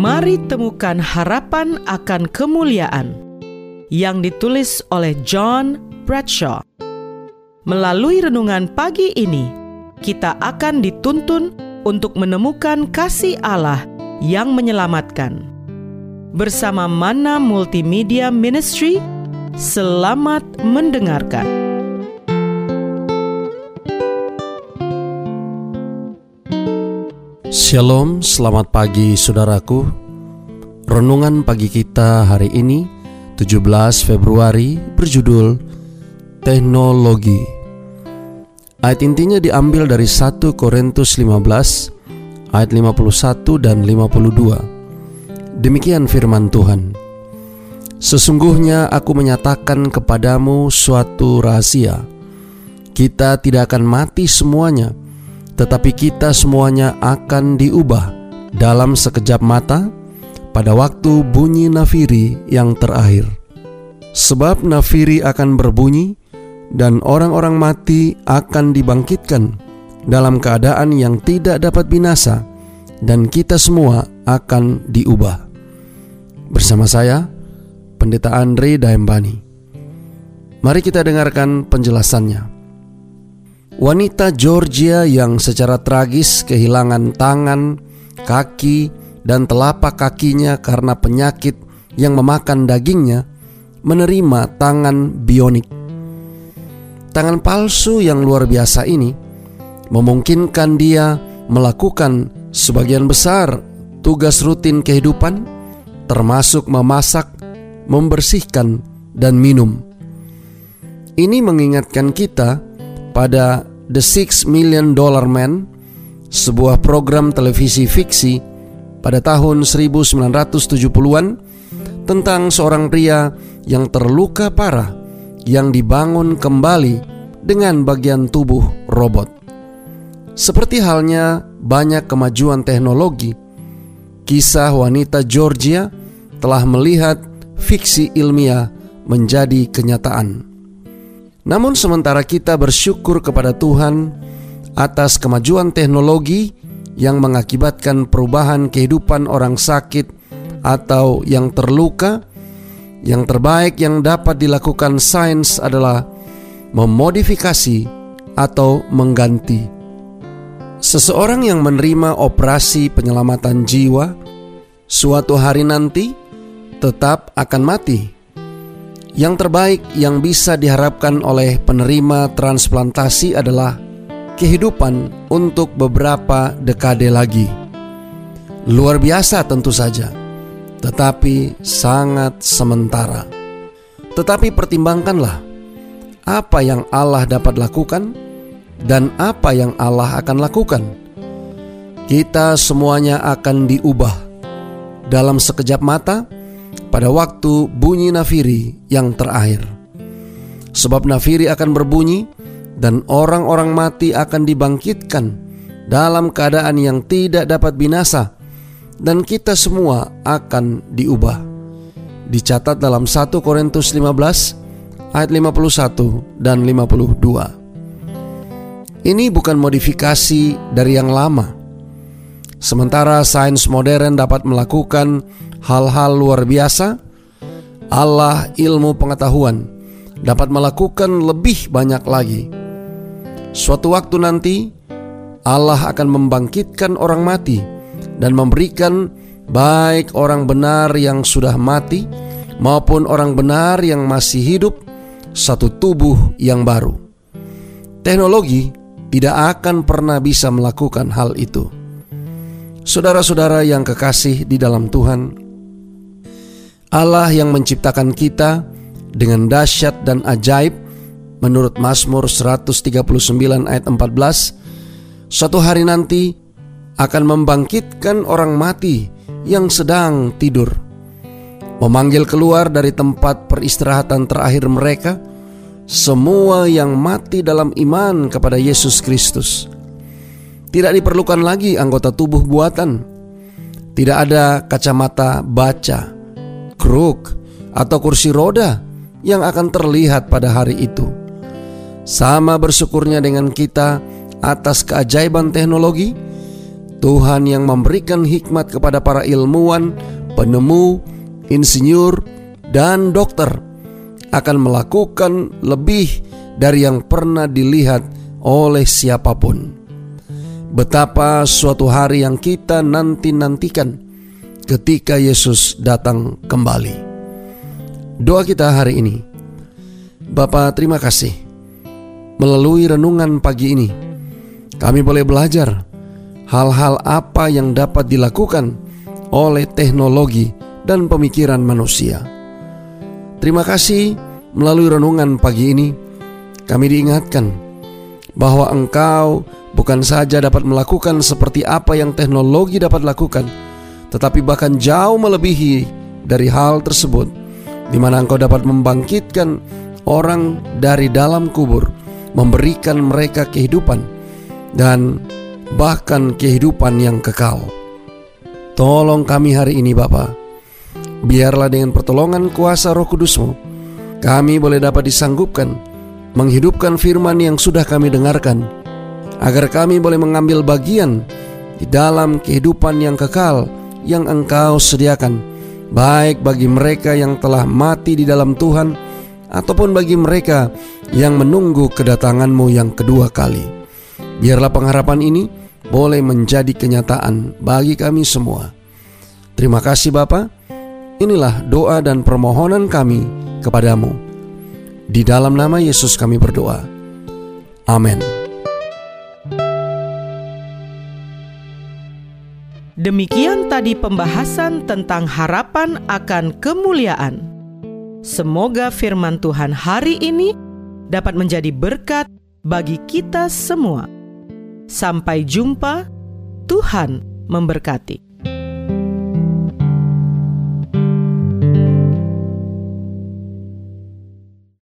Mari temukan harapan akan kemuliaan yang ditulis oleh John Bradshaw. Melalui renungan pagi ini, kita akan dituntun untuk menemukan kasih Allah yang menyelamatkan. Bersama Mana Multimedia Ministry, selamat mendengarkan. Shalom, selamat pagi saudaraku. Renungan pagi kita hari ini 17 Februari berjudul Teknologi. Ayat intinya diambil dari 1 Korintus 15 ayat 51 dan 52. Demikian firman Tuhan. Sesungguhnya aku menyatakan kepadamu suatu rahasia. Kita tidak akan mati semuanya tetapi kita semuanya akan diubah dalam sekejap mata pada waktu bunyi nafiri yang terakhir. Sebab nafiri akan berbunyi dan orang-orang mati akan dibangkitkan dalam keadaan yang tidak dapat binasa dan kita semua akan diubah. Bersama saya, Pendeta Andre Daembani. Mari kita dengarkan penjelasannya. Wanita Georgia yang secara tragis kehilangan tangan, kaki, dan telapak kakinya karena penyakit yang memakan dagingnya menerima tangan bionik. Tangan palsu yang luar biasa ini memungkinkan dia melakukan sebagian besar tugas rutin kehidupan, termasuk memasak, membersihkan, dan minum. Ini mengingatkan kita pada The Six Million Dollar Man, sebuah program televisi fiksi pada tahun 1970-an tentang seorang pria yang terluka parah yang dibangun kembali dengan bagian tubuh robot. Seperti halnya banyak kemajuan teknologi, kisah wanita Georgia telah melihat fiksi ilmiah menjadi kenyataan. Namun sementara kita bersyukur kepada Tuhan atas kemajuan teknologi yang mengakibatkan perubahan kehidupan orang sakit atau yang terluka, yang terbaik yang dapat dilakukan sains adalah memodifikasi atau mengganti. Seseorang yang menerima operasi penyelamatan jiwa suatu hari nanti tetap akan mati yang terbaik yang bisa diharapkan oleh penerima transplantasi adalah kehidupan untuk beberapa dekade lagi. Luar biasa tentu saja, tetapi sangat sementara. Tetapi pertimbangkanlah apa yang Allah dapat lakukan dan apa yang Allah akan lakukan. Kita semuanya akan diubah dalam sekejap mata pada waktu bunyi nafiri yang terakhir. Sebab nafiri akan berbunyi dan orang-orang mati akan dibangkitkan dalam keadaan yang tidak dapat binasa dan kita semua akan diubah. Dicatat dalam 1 Korintus 15 ayat 51 dan 52. Ini bukan modifikasi dari yang lama. Sementara sains modern dapat melakukan hal-hal luar biasa, Allah ilmu pengetahuan dapat melakukan lebih banyak lagi. Suatu waktu nanti, Allah akan membangkitkan orang mati dan memberikan baik orang benar yang sudah mati maupun orang benar yang masih hidup satu tubuh yang baru. Teknologi tidak akan pernah bisa melakukan hal itu. Saudara-saudara yang kekasih di dalam Tuhan, Allah yang menciptakan kita dengan dahsyat dan ajaib. Menurut Mazmur 139 ayat 14 suatu hari nanti akan membangkitkan orang mati yang sedang tidur. Memanggil keluar dari tempat peristirahatan terakhir mereka semua yang mati dalam iman kepada Yesus Kristus. Tidak diperlukan lagi anggota tubuh buatan. Tidak ada kacamata baca kruk atau kursi roda yang akan terlihat pada hari itu. Sama bersyukurnya dengan kita atas keajaiban teknologi, Tuhan yang memberikan hikmat kepada para ilmuwan, penemu, insinyur, dan dokter akan melakukan lebih dari yang pernah dilihat oleh siapa pun. Betapa suatu hari yang kita nanti-nantikan ketika Yesus datang kembali. Doa kita hari ini. Bapa, terima kasih. Melalui renungan pagi ini, kami boleh belajar hal-hal apa yang dapat dilakukan oleh teknologi dan pemikiran manusia. Terima kasih melalui renungan pagi ini kami diingatkan bahwa engkau bukan saja dapat melakukan seperti apa yang teknologi dapat lakukan, tetapi bahkan jauh melebihi dari hal tersebut, di mana engkau dapat membangkitkan orang dari dalam kubur, memberikan mereka kehidupan, dan bahkan kehidupan yang kekal. Tolong kami hari ini Bapa. Biarlah dengan pertolongan kuasa roh kudusmu, kami boleh dapat disanggupkan menghidupkan firman yang sudah kami dengarkan, agar kami boleh mengambil bagian di dalam kehidupan yang kekal yang engkau sediakan, baik bagi mereka yang telah mati di dalam Tuhan, ataupun bagi mereka yang menunggu kedatanganmu yang kedua kali. Biarlah pengharapan ini boleh menjadi kenyataan bagi kami semua. Terima kasih Bapa. Inilah doa dan permohonan kami kepadamu. Di dalam nama Yesus kami berdoa. Amin. Demikian tadi pembahasan tentang harapan akan kemuliaan. Semoga firman Tuhan hari ini dapat menjadi berkat bagi kita semua. Sampai jumpa, Tuhan memberkati.